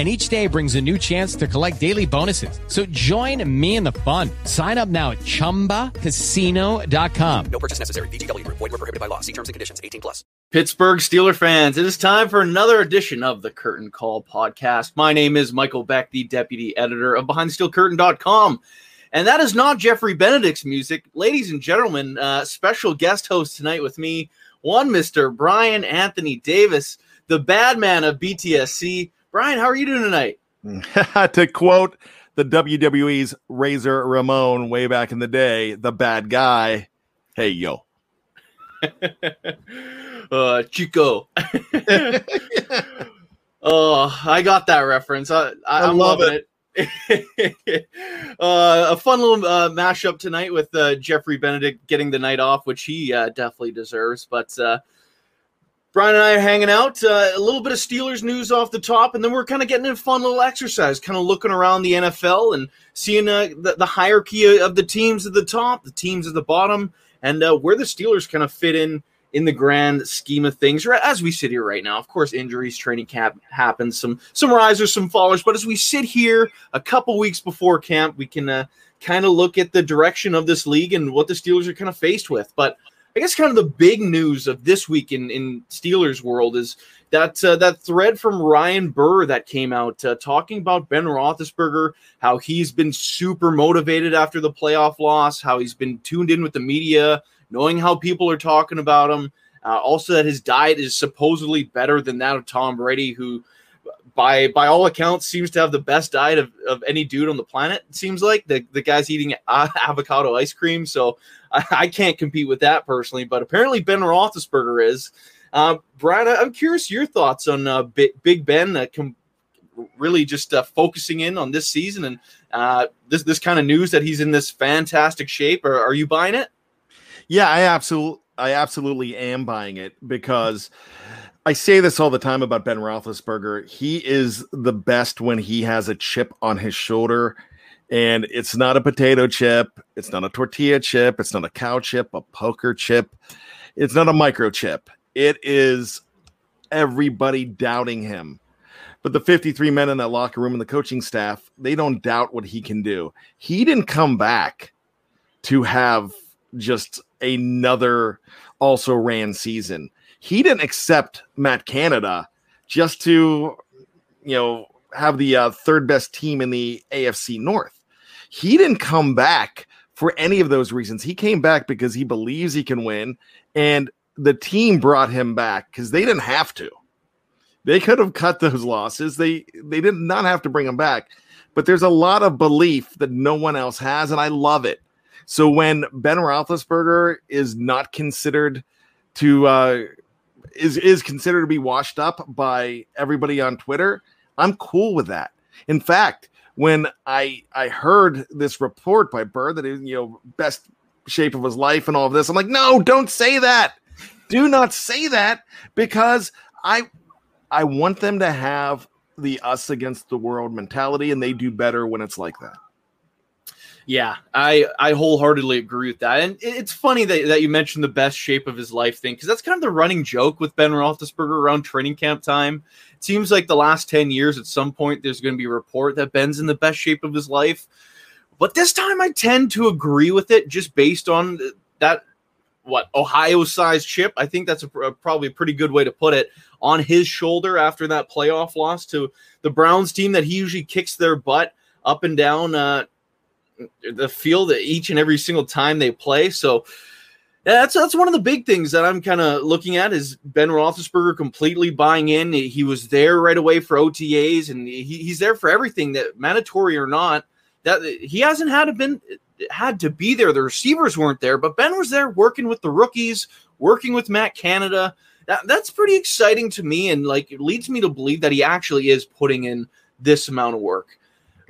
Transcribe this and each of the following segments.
and each day brings a new chance to collect daily bonuses. So join me in the fun. Sign up now at ChumbaCasino.com. No purchase necessary. VGW Group. Void were prohibited by law. See terms and conditions. 18 plus. Pittsburgh Steeler fans, it is time for another edition of the Curtain Call podcast. My name is Michael Beck, the deputy editor of BehindSteelCurtain.com. And that is not Jeffrey Benedict's music. Ladies and gentlemen, uh, special guest host tonight with me, one Mr. Brian Anthony Davis, the bad man of BTSC. Brian, how are you doing tonight? to quote the WWE's Razor Ramon way back in the day, the bad guy, hey, yo. uh, Chico. oh, I got that reference. I, I, am love loving it. uh, a fun little uh, mashup tonight with uh, Jeffrey Benedict getting the night off, which he uh, definitely deserves. But uh, Brian and I are hanging out. Uh, a little bit of Steelers news off the top, and then we're kind of getting a fun little exercise, kind of looking around the NFL and seeing uh, the, the, hierarchy of the teams at the top, the teams at the bottom, and uh, where the Steelers kind of fit in in the grand scheme of things. As we sit here right now, of course, injuries, training camp happens, some some risers, some fallers. But as we sit here a couple weeks before camp, we can uh, kind of look at the direction of this league and what the Steelers are kind of faced with. But I guess kind of the big news of this week in, in Steelers world is that uh, that thread from Ryan Burr that came out uh, talking about Ben Roethlisberger, how he's been super motivated after the playoff loss, how he's been tuned in with the media, knowing how people are talking about him. Uh, also, that his diet is supposedly better than that of Tom Brady, who by by all accounts seems to have the best diet of, of any dude on the planet it seems like. The, the guy's eating avocado ice cream so I, I, can't compete with that personally but apparently ben roethlisberger is. Uh, brian i'm curious your thoughts on uh, big ben uh, com- really just uh, focusing in on this season and uh, this this kind of news that he's in this fantastic shape. Or are you buying it? Yeah i absolutely i absolutely am buying it because I say this all the time about Ben Roethlisberger. He is the best when he has a chip on his shoulder, and it's not a potato chip, it's not a tortilla chip, it's not a cow chip, a poker chip, it's not a microchip. It is everybody doubting him. But the 53 men in that locker room and the coaching staff, they don't doubt what he can do. He didn't come back to have just another also ran season he didn't accept Matt Canada just to, you know, have the uh, third best team in the AFC North. He didn't come back for any of those reasons. He came back because he believes he can win, and the team brought him back because they didn't have to. They could have cut those losses. They they did not have to bring him back. But there's a lot of belief that no one else has, and I love it. So when Ben Roethlisberger is not considered to uh, is is considered to be washed up by everybody on Twitter, I'm cool with that. In fact, when I I heard this report by Bird that he you know best shape of his life and all of this, I'm like, no, don't say that. Do not say that because I I want them to have the us against the world mentality, and they do better when it's like that. Yeah, I I wholeheartedly agree with that. And it's funny that, that you mentioned the best shape of his life thing because that's kind of the running joke with Ben Roethlisberger around training camp time. It seems like the last ten years, at some point, there's going to be a report that Ben's in the best shape of his life. But this time, I tend to agree with it just based on that what Ohio sized chip. I think that's a, a, probably a pretty good way to put it on his shoulder after that playoff loss to the Browns team that he usually kicks their butt up and down uh, the field that each and every single time they play. So yeah, that's that's one of the big things that I'm kind of looking at is Ben Roethlisberger completely buying in. He was there right away for OTAs, and he, he's there for everything that mandatory or not. That he hasn't had to been had to be there. The receivers weren't there, but Ben was there working with the rookies, working with Matt Canada. That, that's pretty exciting to me, and like leads me to believe that he actually is putting in this amount of work.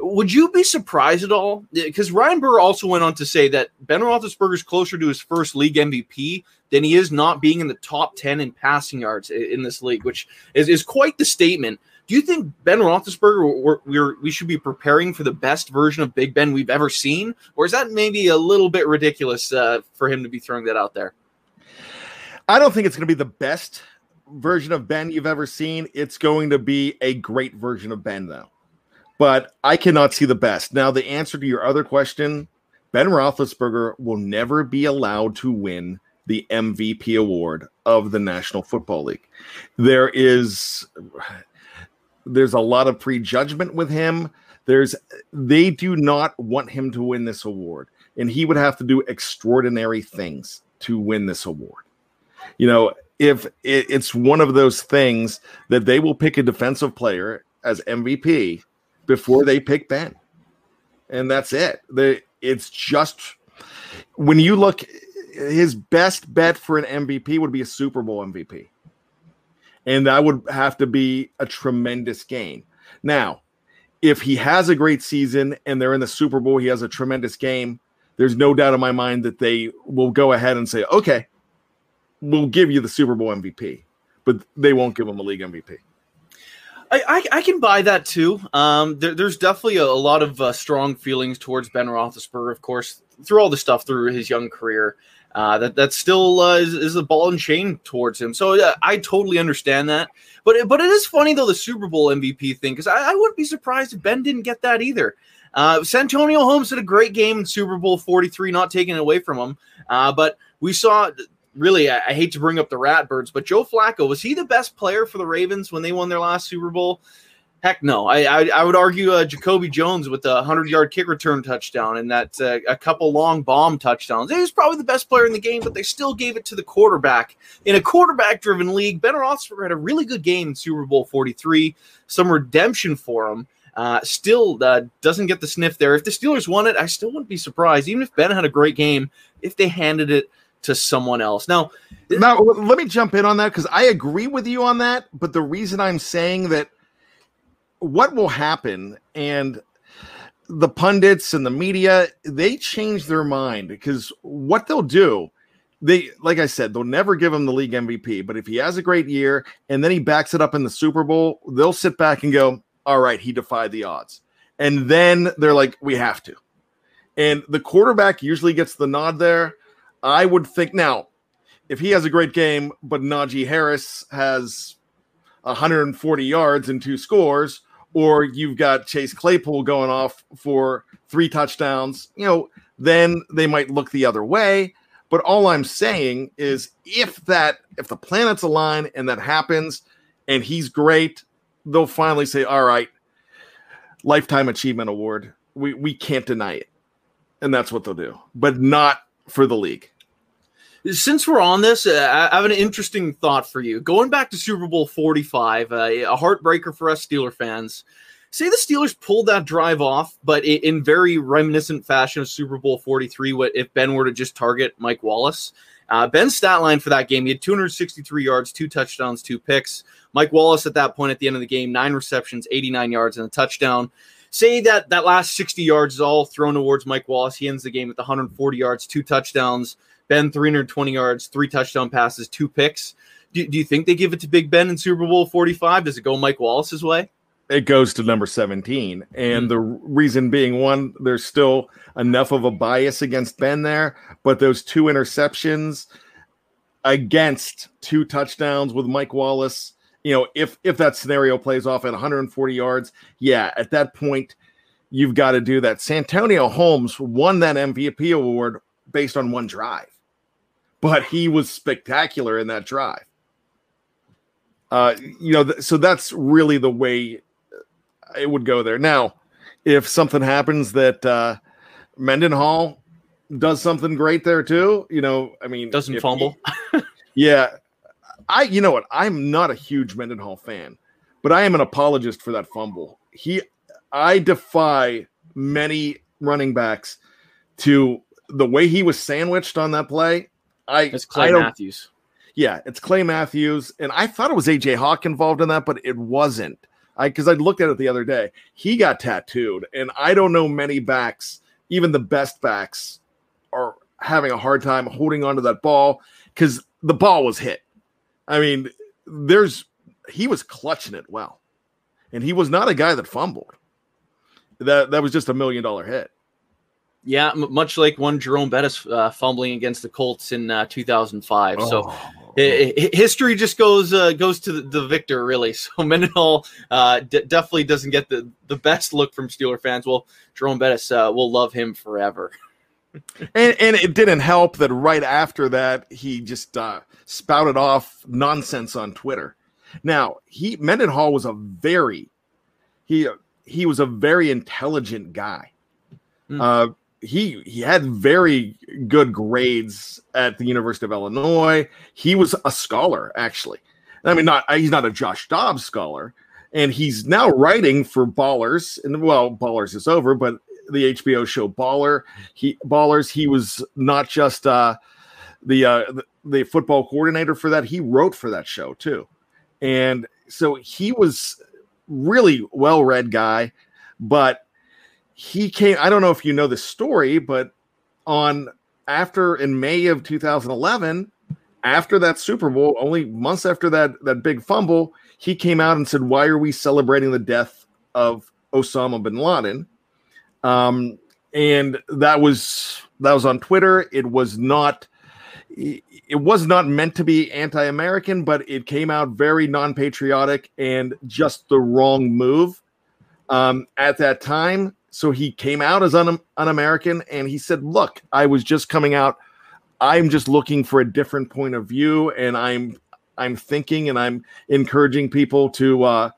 Would you be surprised at all? Because Ryan Burr also went on to say that Ben Roethlisberger is closer to his first league MVP than he is not being in the top 10 in passing yards in this league, which is, is quite the statement. Do you think Ben Roethlisberger, we're, we're, we should be preparing for the best version of Big Ben we've ever seen? Or is that maybe a little bit ridiculous uh, for him to be throwing that out there? I don't think it's going to be the best version of Ben you've ever seen. It's going to be a great version of Ben, though but I cannot see the best. Now, the answer to your other question Ben Roethlisberger will never be allowed to win the MVP award of the National Football League. There is there's a lot of prejudgment with him. There's they do not want him to win this award, and he would have to do extraordinary things to win this award. You know, if it, it's one of those things that they will pick a defensive player as MVP before they pick Ben. And that's it. They, it's just when you look, his best bet for an MVP would be a Super Bowl MVP. And that would have to be a tremendous game. Now, if he has a great season and they're in the Super Bowl, he has a tremendous game, there's no doubt in my mind that they will go ahead and say, okay, we'll give you the Super Bowl MVP, but they won't give him a league MVP. I, I, I, can buy that too. Um, there, there's definitely a, a lot of uh, strong feelings towards Ben Roethlisberger, of course, through all the stuff through his young career. Uh, that that still uh, is, is a ball and chain towards him. So uh, I totally understand that. But but it is funny though the Super Bowl MVP thing because I, I, wouldn't be surprised if Ben didn't get that either. Uh, Santonio Holmes had a great game in Super Bowl 43, not taking it away from him. Uh, but we saw really, I, I, hate to bring up the Ratbirds, but Joe Flacco was he the best player for the Ravens when they won their last Super Bowl? Heck no. I I, I would argue uh, Jacoby Jones with a hundred yard kick return touchdown and that uh, a couple long bomb touchdowns. He was probably the best player in the game, but they still gave it to the quarterback in a quarterback driven league. Ben Roethlisberger had a really good game in Super Bowl forty three. Some redemption for him. Uh, still uh, doesn't get the sniff there. If the Steelers won it, I still wouldn't be surprised. Even if Ben had a great game, if they handed it to someone else. Now, now let me jump in on that because I agree with you on that. But the reason I'm saying that what will happen and the pundits and the media they change their mind because what they'll do they like i said they'll never give him the league mvp but if he has a great year and then he backs it up in the super bowl they'll sit back and go all right he defied the odds and then they're like we have to and the quarterback usually gets the nod there I would think now, if he has a great game, but Najee Harris has 140 yards and two scores, or you've got Chase Claypool going off for three touchdowns, you know, then they might look the other way. But all I'm saying is if that if the planets align and that happens and he's great, they'll finally say, All right, lifetime achievement award. We we can't deny it. And that's what they'll do. But not for the league. Since we're on this, uh, I have an interesting thought for you. Going back to Super Bowl 45, uh, a heartbreaker for us Steeler fans. Say the Steelers pulled that drive off, but in very reminiscent fashion of Super Bowl 43, what if Ben were to just target Mike Wallace? Uh, Ben's stat line for that game, he had 263 yards, two touchdowns, two picks. Mike Wallace at that point at the end of the game, nine receptions, 89 yards, and a touchdown. Say that that last 60 yards is all thrown towards Mike Wallace. He ends the game with 140 yards, two touchdowns. Ben 320 yards, three touchdown passes, two picks. Do, do you think they give it to Big Ben in Super Bowl 45? Does it go Mike Wallace's way? it goes to number 17 and Mm. the reason being one there's still enough of a bias against ben there but those two interceptions against two touchdowns with mike wallace you know if if that scenario plays off at 140 yards yeah at that point you've got to do that santonio holmes won that mvp award based on one drive but he was spectacular in that drive uh you know th- so that's really the way it would go there. Now, if something happens that uh Mendenhall does something great there too, you know, I mean, Doesn't fumble. he- yeah, I, you know what? I'm not a huge Mendenhall fan, but I am an apologist for that fumble. He, I defy many running backs to the way he was sandwiched on that play. I, It's Clay don't, Matthews. yeah, it's Clay Matthews, and I thought it was AJ Hawk involved in that, but it wasn't. I because I looked at it the other day. He got tattooed, and I don't know many backs, even the best backs, are having a hard time holding onto that ball because the ball was hit. I mean, there's he was clutching it well, and he was not a guy that fumbled. That that was just a million dollar hit. Yeah, m- much like one Jerome Bettis uh, fumbling against the Colts in uh, 2005. So Oh. I- history just goes uh, goes to the, the victor, really. So Mendenhall uh, d- definitely doesn't get the, the best look from Steeler fans. Well, Jerome Bettis uh, will love him forever. and and it didn't help that right after that he just uh, spouted off nonsense on Twitter. Now he Mendenhall was a very he he was a very intelligent guy. Hmm. Uh, he he had very good grades at the University of Illinois. He was a scholar actually. I mean, not he's not a Josh Dobbs scholar, and he's now writing for Ballers. And well, Ballers is over, but the HBO show Baller. He ballers he was not just uh the uh the, the football coordinator for that he wrote for that show too. And so he was really well read guy but he came i don't know if you know this story but on after in may of 2011 after that super bowl only months after that that big fumble he came out and said why are we celebrating the death of osama bin laden um and that was that was on twitter. It was not it was not meant to be anti-american but it came out very non-patriotic and just the wrong move. Um, at that time so he came out as un- un-american and he said look i was just coming out. I'm just looking for a different point of view and i'm i'm thinking and i'm encouraging people to uh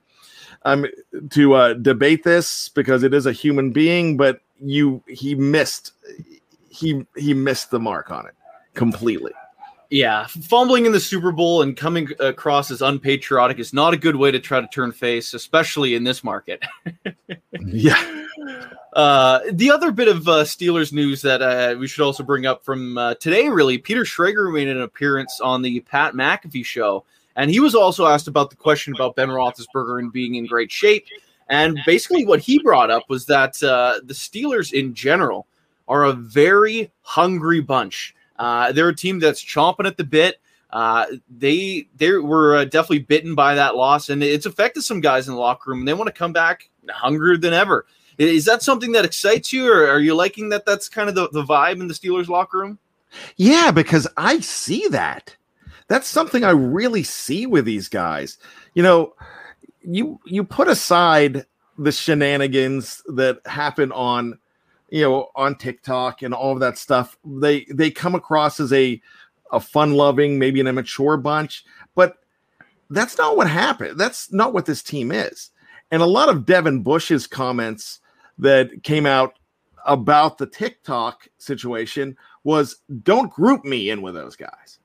um to uh debate this because it is a human being but you he missed he he missed the mark on it completely. Yeah, fumbling in the Super Bowl and coming across as unpatriotic is not a good way to try to turn face, especially in this market. yeah. Uh, the other bit of uh, Steelers news that uh, we should also bring up from uh, today, really, Peter Schrager made an appearance on the Pat McAfee show, and he was also asked about the question about Ben Roethlisberger and being in great shape. And basically, what he brought up was that uh, the Steelers in general are a very hungry bunch. Uh, they're a team that's chomping at the bit. Uh, they they were uh, definitely bitten by that loss, and it's affected some guys in the locker room. And they want to come back hungrier than ever. Is that something that excites you, or are you liking that? That's kind of the, the vibe in the Steelers locker room. yeah because i see that that's something i really see with these guys. You know you you put aside the shenanigans that happen on you know on tiktok and all of that stuff they they come across as a a fun loving maybe an immature bunch but that's not what happened. That's not what this team is. And a lot of devin bush's comments that came out about the tiktok situation was don't group me in with those guys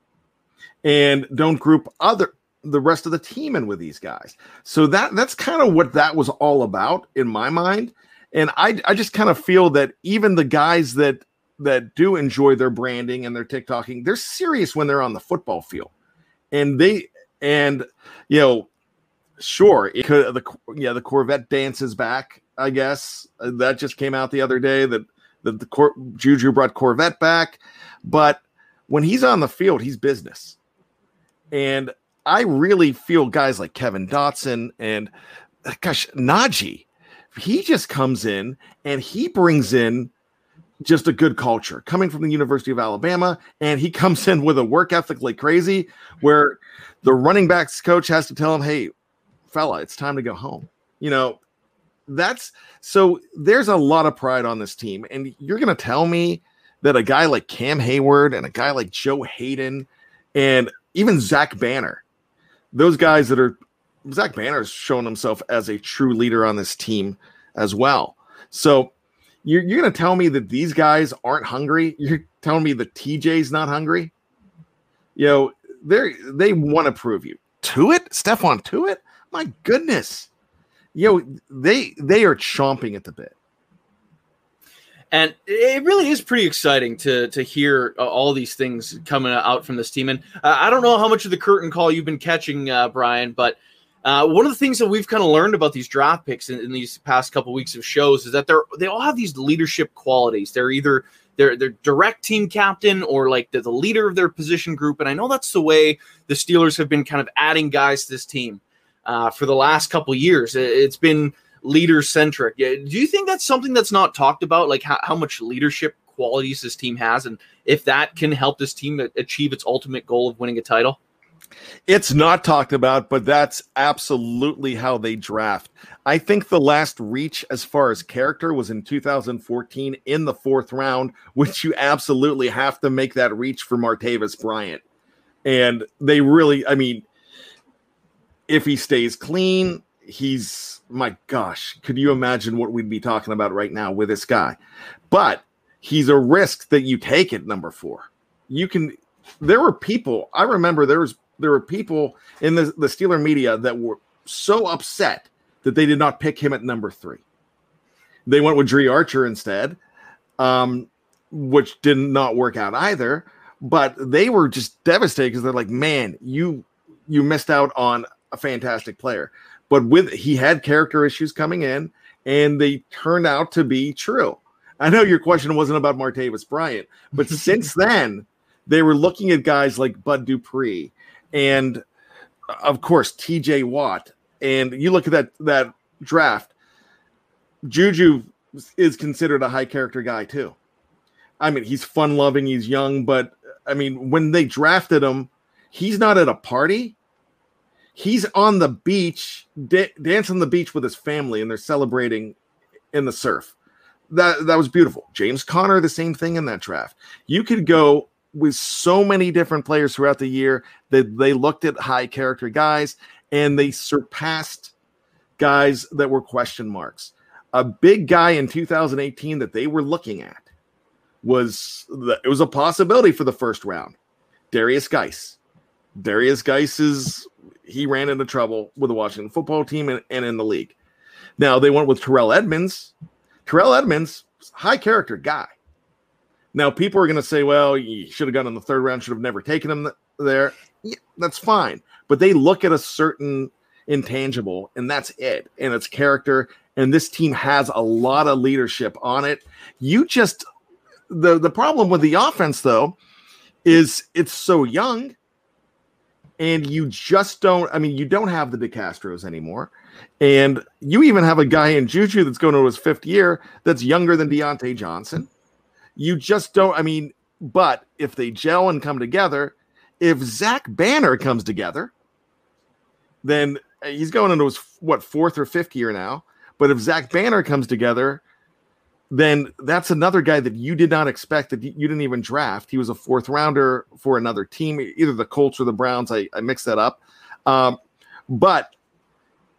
and don't group other the rest of the team in with these guys. So that that's kind of what that was all about in my mind. And i i just kind of feel that even the guys that that do enjoy their branding and their TikToking, they're serious when they're on the football field, and they and you know, sure, it could the yeah the Corvette dances back. I guess. That just came out the other day that that the Cor- Juju brought Corvette back, but when he's on the field, he's business, and I really feel guys like Kevin Dotson and uh, gosh Najee, he just comes in and he brings in just a good culture coming from the University of Alabama. And he comes in with a work ethic like crazy, where the running backs coach has to tell him, Hey, fella, it's time to go home. You know, that's so there's a lot of pride on this team. And you're going to tell me that a guy like Cam Hayward and a guy like Joe Haden and even Zach Banner, those guys that are Zach Banner's shown himself as a true leader on this team as well. So you're, you're going to tell me that these guys aren't hungry? You're telling me the TJ's not hungry? You know, they they want to prove you. Tuitt, Stephon it. my goodness. You know, they they are chomping at the bit. And it really is pretty exciting to to hear uh, all these things coming out from this team. And uh, I don't know how much of the curtain call you've been catching, uh, Brian, but uh, one of the things that we've kind of learned about these draft picks in, in these past couple weeks of shows is that they're they all have these leadership qualities. They're either they're they're direct team captain or like the leader of their position group. And I know that's the way the Steelers have been kind of adding guys to this team uh, for the last couple years. It's been leader centric. Do you think that's something that's not talked about, like how, how much leadership qualities this team has, and if that can help this team achieve its ultimate goal of winning a title? It's not talked about, but that's absolutely how they draft. I think the last reach as far as character was in 2014 in the fourth round, which you absolutely have to make that reach for Martavis Bryant. And they really, I mean, if he stays clean, he's my gosh, could you imagine what we'd be talking about right now with this guy? But he's a risk that you take at number four. You can there were people, I remember there was there were people in the, the Steeler media that were so upset that they did not pick him at number three. They went with Dri Archer instead, um, which did not work out either. But they were just devastated because they're like, man, you you missed out on a fantastic player. But with he had character issues coming in, and they turned out to be true. I know your question wasn't about Martavis Bryant, but since then, they were looking at guys like Bud Dupree and uh, of course TJ Watt. And you look at that that draft, Juju is considered a high character guy too. I mean, he's fun loving, he's young, but I mean, when they drafted him, he's not at a party. He's on the beach, da- dancing on the beach with his family, and they're celebrating in the surf. That that was beautiful. James Conner, the same thing in that draft. You could go with so many different players throughout the year that they looked at high character guys and they surpassed guys that were question marks. A big guy in 2018 that they were looking at was the, it was a possibility for the first round. Derrius Guice. Derrius Guice is he ran into trouble with the Washington football team and, and in the league. Now they went with Terrell Edmunds. Terrell Edmunds, high character guy. Now, people are going to say, well, you should have gone in the third round, should have never taken him there. Yeah, that's fine. But they look at a certain intangible, and that's it, and it's character. And this team has a lot of leadership on it. You just, the, the problem with the offense, though, is it's so young, and you just don't, I mean, you don't have the DeCastros anymore. And you even have a guy in Juju that's going to his fifth year that's younger than Diontae Johnson you just don't. I mean, but if they gel and come together, if Zach Banner comes together, then he's going into his what fourth or fifth year now. But if Zach Banner comes together, then that's another guy that you did not expect that you didn't even draft. He was a fourth rounder for another team, either the Colts or the Browns. I, I mixed that up. Um, but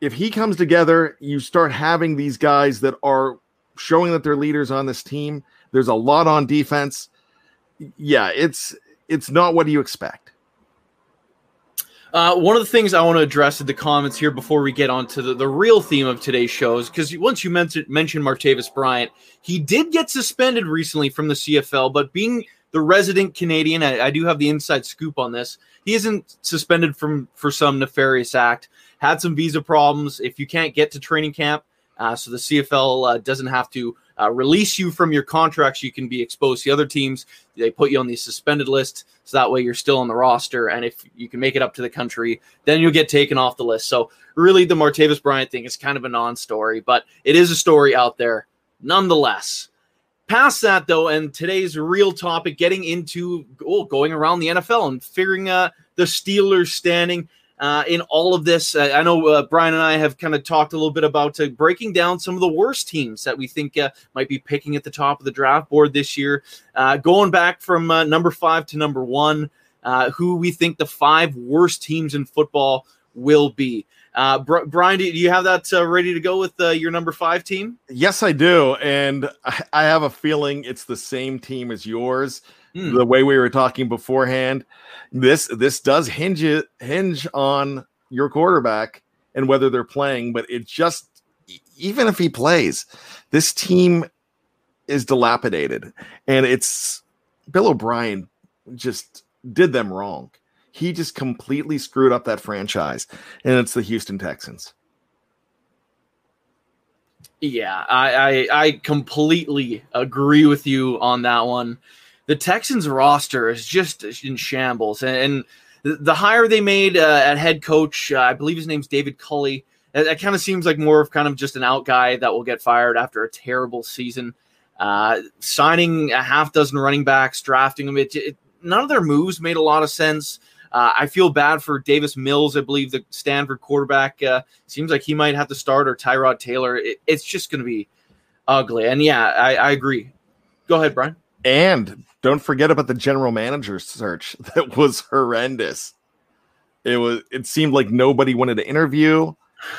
if he comes together, you start having these guys that are showing that they're leaders on this team there's a lot on defense. Yeah, it's it's not what you expect. Uh, one of the things I want to address in the comments here before we get on to the, the real theme of today's show is because once you mentioned mentioned Martavis Bryant, he did get suspended recently from the CFL, but being the resident Canadian, I, I do have the inside scoop on this. He isn't suspended from for some nefarious act. Had some visa problems. If you can't get to training camp, uh, so the CFL uh, doesn't have to uh, release you from your contracts. You can be exposed to other teams. They put you on the suspended list, so that way you're still on the roster. And if you can make it up to the country, then you'll get taken off the list. So really, the Martavis Bryant thing is kind of a non-story, but it is a story out there nonetheless. Past that though, and today's real topic, getting into oh, going around the NFL and figuring uh, the Steelers standing uh, in all of this. Uh, I know uh, Brian and I have kind of talked a little bit about uh, breaking down some of the worst teams that we think uh, might be picking at the top of the draft board this year, uh, going back from number five to number one, who we think the five worst teams in football will be. Br- Brian, do you have that ready to go with your number five team? Yes, I do, and I have a feeling it's the same team as yours. Hmm. The way we were talking beforehand, this this does hinge hinge on your quarterback and whether they're playing. But it just even if he plays, this team is dilapidated, and it's Bill O'Brien just did them wrong. He just completely screwed up that franchise, and it's the Houston Texans. Yeah, I, I I completely agree with you on that one. The Texans roster is just in shambles, and, and the, hire they made uh, at head coach, uh, I believe his name's David Culley. That, that kind of seems like more of kind of just an out guy that will get fired after a terrible season. Uh, signing a half dozen running backs, drafting them, it, it, none of their moves made a lot of sense. Uh, I feel bad for Davis Mills. I believe the Stanford quarterback uh, seems like he might have to start or Tyrod Taylor. It, it's just going to be ugly. And yeah, I, I, agree. Go ahead, Brian. And don't forget about the general manager search that was horrendous. It was. It seemed like nobody wanted to interview,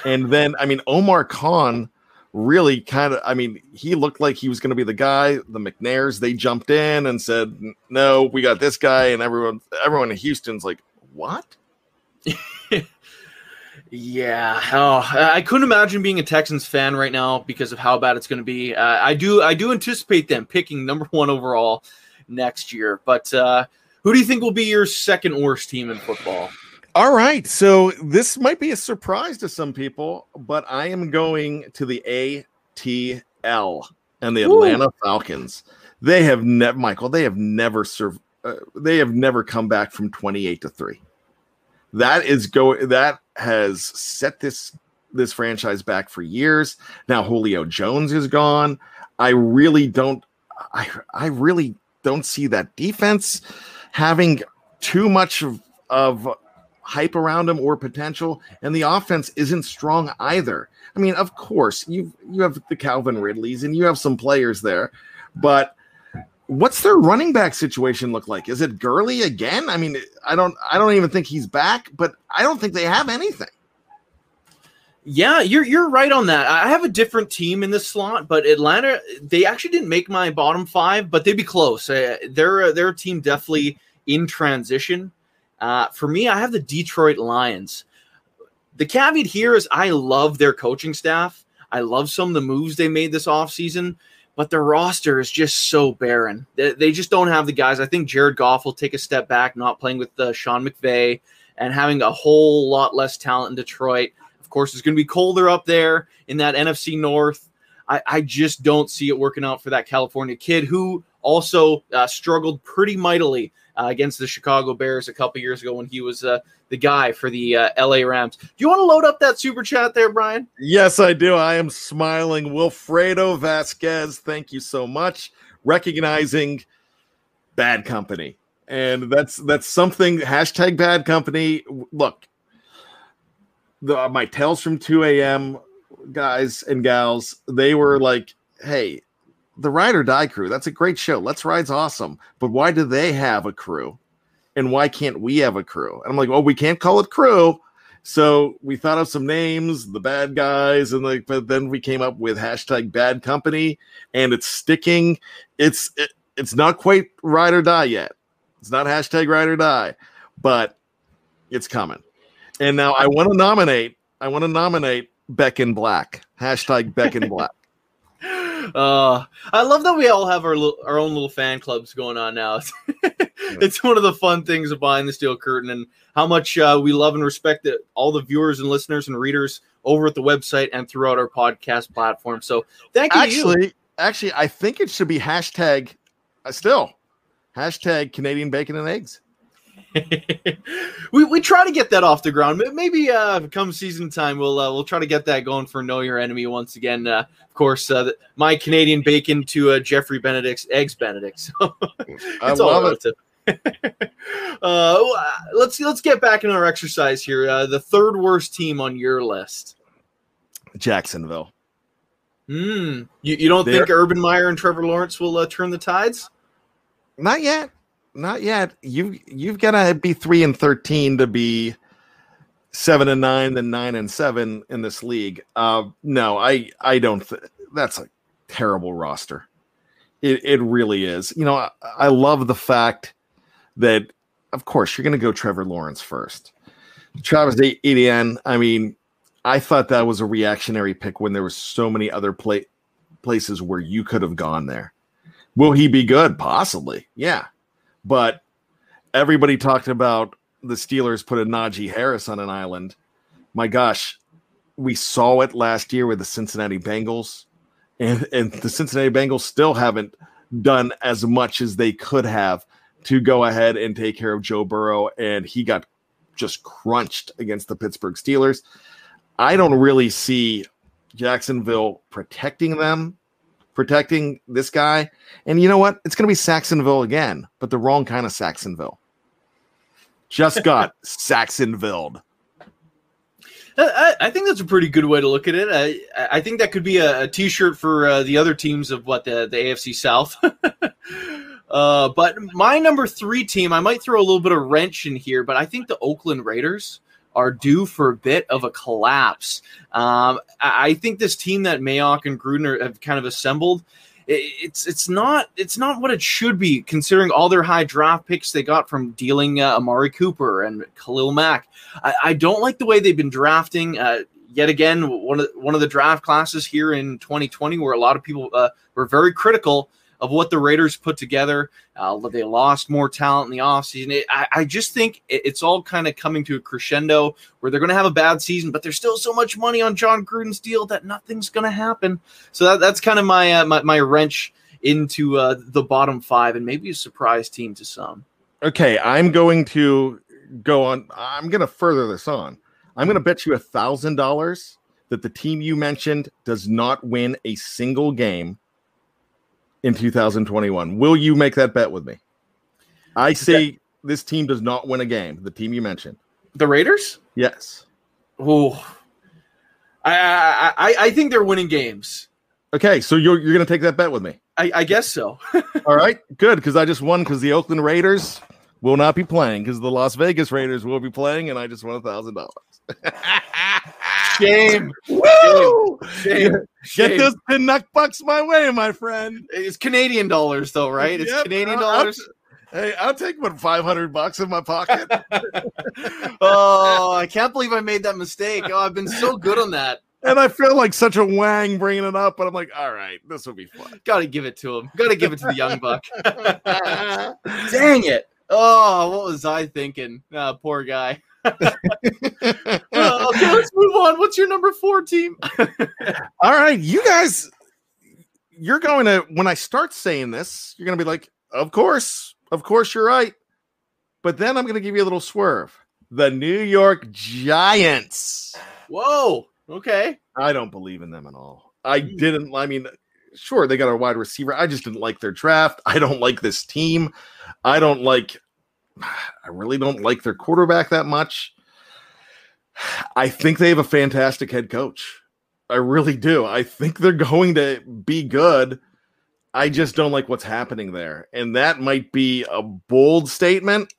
and then I mean Omar Khan really kind of. I mean, he looked like he was going to be the guy. The McNairs they jumped in and said, "No, we got this guy," and everyone everyone in Houston's like, "What?" Yeah, oh, I couldn't imagine being a Texans fan right now because of how bad it's going to be. Uh, I do, I do anticipate them picking number one overall next year. But uh, who do you think will be your second worst team in football? All right, so this might be a surprise to some people, but I am going to the ATL and the Atlanta Falcons. They have never, Michael. They have never served. Uh, they have never come back from twenty-eight to three that is going that has set this this franchise back for years. Now Julio Jones is gone. I really don't I I really don't see that defense having too much of, of hype around them or potential and the offense isn't strong either. I mean, of course, you you have the Calvin Ridleys and you have some players there, but what's their running back situation look like? Is it Gurley again? I mean, I don't I don't even think he's back, but I don't think they have anything. Yeah, you're you're right on that. I have a different team in this slot, but Atlanta they actually didn't make my bottom five, but they'd be close. Uh, they're a team definitely in transition. Uh, for me, I have the Detroit Lions. The caveat here is I love their coaching staff. I love some of the moves they made this offseason, but their roster is just so barren. They, they, just don't have the guys. I think Jared Goff will take a step back, not playing with uh, Sean McVay and having a whole lot less talent in Detroit. Of course, it's going to be colder up there in that NFC North. I, I just don't see it working out for that California kid who also uh, struggled pretty mightily uh, against the Chicago Bears a couple years ago when he was uh, the guy for the uh, LA Rams. Do you want to load up that super chat there, Brian? Yes, I do. I am smiling. Wilfredo Vasquez, thank you so much. Recognizing bad company. And that's that's something hashtag bad company. Look, the my tales from 2 a.m. guys and gals, they were like, hey, the Ride or Die crew, that's a great show. Let's Ride's awesome. But why do they have a crew? And why can't we have a crew? And I'm like, well, we can't call it crew. So we thought of some names, the bad guys, and like, but then we came up with hashtag bad company, and it's sticking. It's it, it's not quite ride or die yet. It's not hashtag ride or die, but it's coming. And now I want to nominate. I want to nominate Beck and Black. Hashtag Beck and Black. Uh, I love that we all have our little, our own little fan clubs going on now. it's one of the fun things of Behind the Steel Curtain and how much uh, we love and respect it, all the viewers and listeners and readers over at the website and throughout our podcast platform. So thank you. to you. Actually, actually, I think it should be hashtag. Uh, still, hashtag Canadian bacon and eggs. we, we try to get that off the ground. Maybe uh, come season time, we'll uh, we'll try to get that going for Know Your Enemy once again. Uh, of course, uh, the- my Canadian bacon to uh, Jeffrey Benedict's eggs Benedict. So I it's all love it. relative. uh, let's let's get back in our exercise here. Uh, the third worst team on your list. Jacksonville. Hmm. You, you don't They're- think Urban Meyer and Trevor Lawrence will uh, turn the tides? Not yet. Not yet. You you've got to be three and thirteen to be seven and nine, then nine and seven in this league. Uh, no, I I don't. Th- that's a terrible roster. It it really is. You know, I, I love the fact that, of course, you're going to go Trevor Lawrence first. Travis Etienne. I mean, I thought that was a reactionary pick when there were so many other play, places where you could have gone there. Will he be good? Possibly, yeah. But everybody talked about the Steelers put a Najee Harris on an island. My gosh, we saw it last year with the Cincinnati Bengals, and and the Cincinnati Bengals still haven't done as much as they could have to go ahead and take care of Joe Burrow, and he got just crunched against the Pittsburgh Steelers. I don't really see Jacksonville protecting them, protecting this guy. And you know what? It's going to be Sacksonville again, but the wrong kind of Sacksonville. Just got Sacksonville. I, I think that's a pretty good way to look at it. I, I think that could be a, a T-shirt for uh, the other teams of what the the AFC South. uh, but my number three team, I might throw a little bit of wrench in here, but I think the Oakland Raiders are due for a bit of a collapse. Um, I, think this team that Mayock and Gruden have kind of assembled it's it's not it's not what it should be considering all their high draft picks they got from dealing uh, Amari Cooper and Khalil Mack. I, I don't like the way they've been drafting. Uh, yet again, one of one of the draft classes here in 2020, where a lot of people uh, were very critical of what the Raiders put together. Uh, they lost more talent in the offseason. I, I just think it- it's all kind of coming to a crescendo where they're going to have a bad season, but there's still so much money on Jon Gruden's deal that nothing's going to happen. So that, that's kind of my, uh, my my wrench into uh, the bottom five and maybe a surprise team to some. Okay, I'm going to go on. I'm going to further this on. I'm going to bet you a thousand dollars that the team you mentioned does not win a single game in 2021. Will you make that bet with me? I say this team does not win a game. The team you mentioned. The Raiders? Yes. Oh, I, I I I think they're winning games. Okay, so you're you're to take that bet with me. I, I guess so. All right, good because I just won because the Oakland Raiders will not be playing because the Las Vegas Raiders will be playing, and I just won a thousand dollars. Shame. Woo! Shame. Get Shame. those pinnock bucks my way, my friend. It's Canadian dollars, though, right? It's Yep, Canadian I'll- I'll dollars. hey, I'll take what five hundred bucks in my pocket. oh, I can't believe I made that mistake. Oh, I've been so good on that. and I feel like such a wang bringing it up, but I'm like, all right, this will be fun. Got to give it to him. Got to give it to the young buck. Dang it. Oh, what was I thinking? Ah, poor guy. Oh, okay, let's move on. What's your number four team? All right, you guys, you're going to, when I start saying this, you're going to be like, of course, of course, you're right. But then I'm going to give you a little swerve. The New York Giants. Whoa. Okay. I don't believe in them at all. I hmm. didn't, I mean, sure, they got a wide receiver. I just didn't like their draft. I don't like this team. I don't like, I really don't like their quarterback that much. I think they have a fantastic head coach. I really do. I think they're going to be good. I just don't like what's happening there. And that might be a bold statement.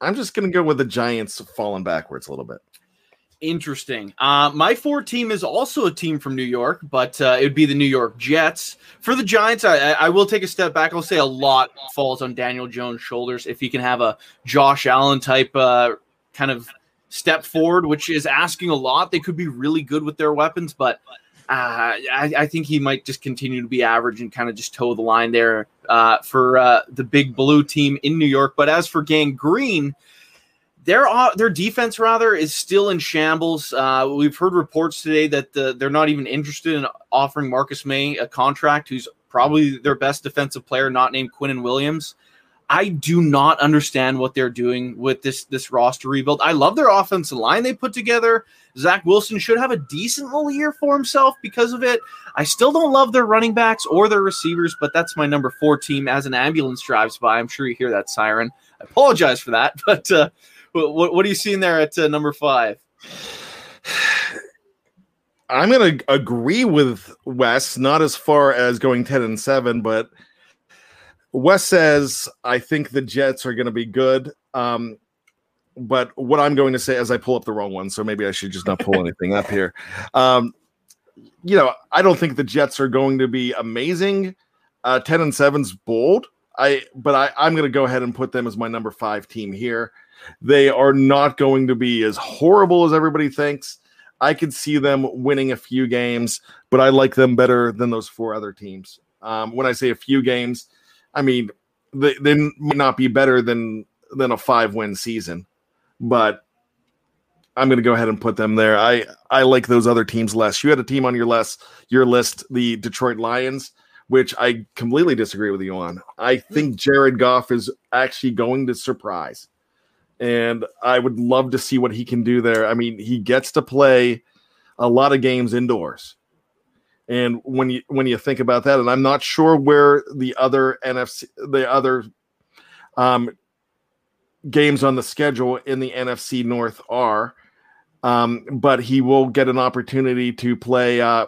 I'm just going to go with the Giants falling backwards a little bit. Interesting. Uh, my four team is also a team from New York, but uh, it would be the New York Jets. For the Giants, I, I will take a step back. I'll say a lot falls on Daniel Jones' shoulders if he can have a Josh Allen type uh, kind of step forward, which is asking a lot. They could be really good with their weapons, but uh, I, I, think he might just continue to be average and kind of just toe the line there uh, for uh, the big blue team in New York. But as for Gang Green, their uh, their defense rather is still in shambles. Uh, we've heard reports today that the, they're not even interested in offering Marcus Maye a contract, who's probably their best defensive player, not named Quinnen Williams. I do not understand what they're doing with this this roster rebuild. I love their offensive line they put together. Zach Wilson should have a decent little year for himself because of it. I still don't love their running backs or their receivers, but that's my number four team. As an ambulance drives by, I'm sure you hear that siren. I apologize for that, but uh, what, what are you seeing there at uh, number five? I'm going to agree with Wes, not as far as going 10 and 7, but Wes says, I think the Jets are going to be good. Um, but what I'm going to say as I pull up the wrong one, so maybe I should just not pull anything up here. Um, you know, I don't think the Jets are going to be amazing. Uh, 10 and 7's bold. I but I, I'm gonna go ahead and put them as my number five team here. They are not going to be as horrible as everybody thinks. I could see them winning a few games, but I like them better than those four other teams. Um, when I say a few games, I mean they, they might not be better than than a five win season but I'm going to go ahead and put them there. I I like those other teams less. You had a team on your list, your list, the Detroit Lions, which I completely disagree with you on. I think Jared Goff is actually going to surprise, and I would love to see what he can do there. I mean, he gets to play a lot of games indoors. And when you when you think about that, and I'm not sure where the other NFC, the other um, games on the schedule in the NFC North are. Um, but he will get an opportunity to play uh,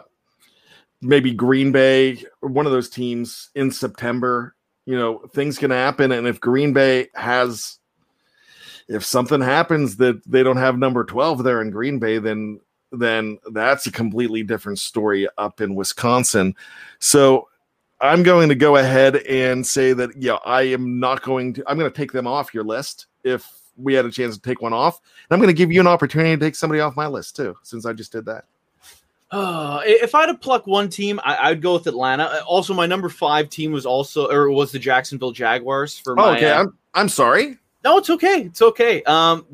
maybe Green Bay one of those teams in September. You know, things can happen. And if Green Bay has, if something happens that they don't have number 12 there in Green Bay, then then that's a completely different story up in Wisconsin. So I'm going to go ahead and say that yeah, I am not going to. I'm going to take them off your list if we had a chance to take one off. And I'm going to give you an opportunity to take somebody off my list too, since I just did that. Uh, if I had to pluck one team, I, would go with Atlanta. Also, my number five team was also or was the Jacksonville Jaguars for my. Oh, okay, uh, I'm I'm sorry. No, it's okay. It's okay. Um,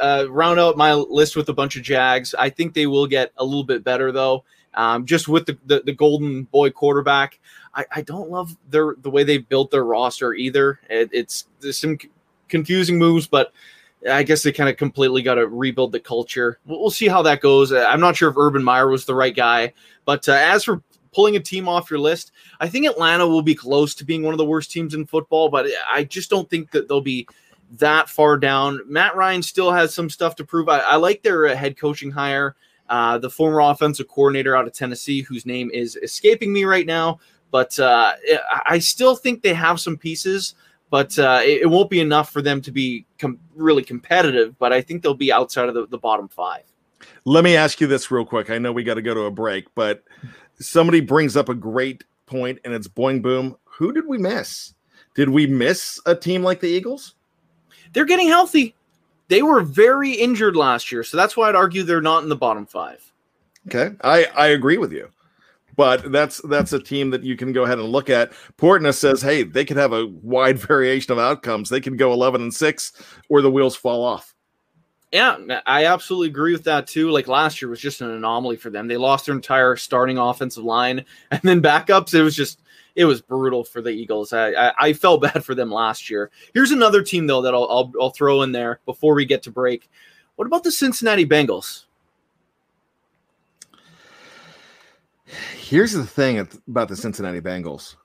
uh, round out my list with a bunch of Jags. I think they will get a little bit better though. Um, just with the, the, the golden boy quarterback. I, I don't love their the way they built their roster either. It, it's there's some confusing moves, but I guess they kind of completely got to rebuild the culture. We'll, we'll, see how that goes. Uh, I'm not sure if Urban Meyer was the right guy, but uh, as for pulling a team off your list, I think Atlanta will be close to being one of the worst teams in football, but I just don't think that they'll be that far down. Matt Ryan still has some stuff to prove. I, I like their uh, head coaching hire. Uh, the former offensive coordinator out of Tennessee, whose name is escaping me right now, but uh, I still think they have some pieces, but uh, it, it, won't be enough for them to be com- really competitive. But I think they'll be outside of the, the bottom five. Let me ask you this real quick. I know we got to go to a break, but somebody brings up a great point, and it's boing boom. Who did we miss? Did we miss a team like the Eagles? They're getting healthy. They were very injured last year, so that's why I'd argue they're not in the bottom five. Okay, I I agree with you but that's that's a team that you can go ahead and look at. Portna says, hey, they could have a wide variation of outcomes. They could go 11 and 6 or the wheels fall off. Yeah, I absolutely agree with that too. Like last year was just an anomaly for them. They lost their entire starting offensive line and then backups. It was just it was brutal for the Eagles. I, I, I felt bad for them last year. Here's another team though that I'll, I'll I'll throw in there before we get to break. What about the Cincinnati Bengals? Here's the thing about the Cincinnati Bengals.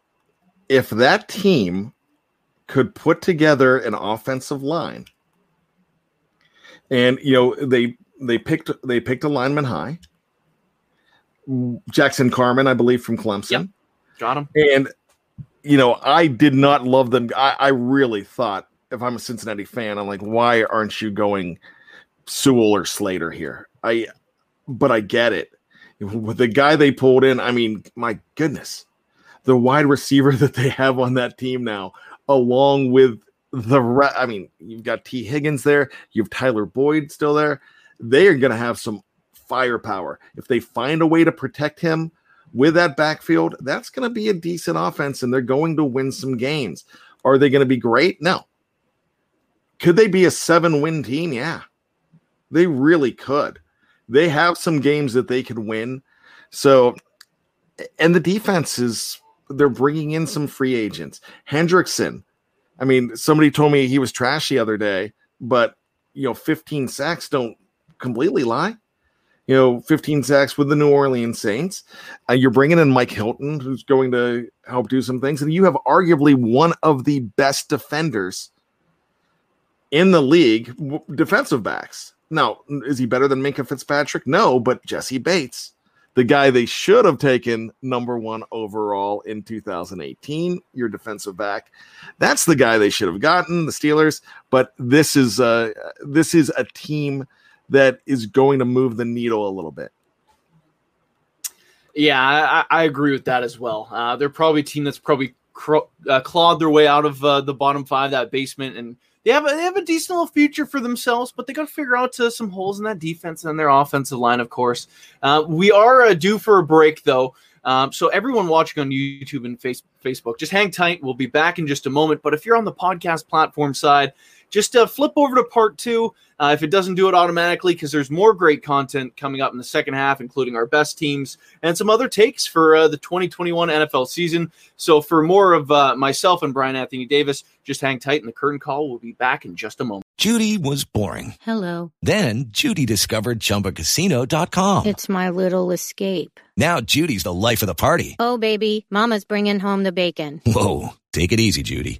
If that team could put together an offensive line, and you know they they picked they picked a lineman high, Jackson Carman, I believe, from Clemson. Yep. Got him. And you know, I did not love them. I, I really thought if I'm a Cincinnati fan, I'm like, why aren't you going Sewell or Slater here? I, but I get it with the guy they pulled in, I mean, my goodness, the wide receiver that they have on that team now, along with the re- I mean, you've got Tee Higgins there, you have Tyler Boyd still there. They are going to have some firepower. If they find a way to protect him with that backfield, that's going to be a decent offense and they're going to win some games. Are they going to be great? No. Could they be a seven win team? Yeah, they really could. They have some games that they could win. So, and the defense is, they're bringing in some free agents. Hendrickson, I mean, somebody told me he was trash the other day, but, you know, 15 sacks don't completely lie you know, 15 sacks with the New Orleans Saints. Uh, you're bringing in Mike Hilton, who's going to help do some things. And you have arguably one of the best defenders in the league, w- defensive backs. Now, is he better than Minkah Fitzpatrick? No, but Jessie Bates, the guy they should have taken number one overall in 2018, your defensive back. That's the guy they should have gotten, the Steelers. But this is uh, this is a team – that is going to move the needle a little bit. Yeah, I, I agree with that as well. Uh, they're probably a team that's probably uh, clawed their way out of uh, the bottom five, that basement, and they have a, they have a decent little future for themselves. But they got to figure out uh, some holes in that defense and their offensive line, of course. Uh, we are uh, due for a break, though. Um, so everyone watching on YouTube and face- Facebook, just hang tight. We'll be back in just a moment. But if you're on the podcast platform side, just uh, flip over to part two. Uh, if it doesn't do it automatically, because there's more great content coming up in the second half, including our best teams and some other takes for uh, the 2021 NFL season. So, for more of uh, myself and Brian Anthony Davis, just hang tight, and the curtain call will be back in just a moment. Judy was boring. Hello. Then Judy discovered ChumbaCasino.com. It's my little escape. Now Judy's the life of the party. Oh, baby, Mama's bringing home the bacon. Whoa, take it easy, Judy.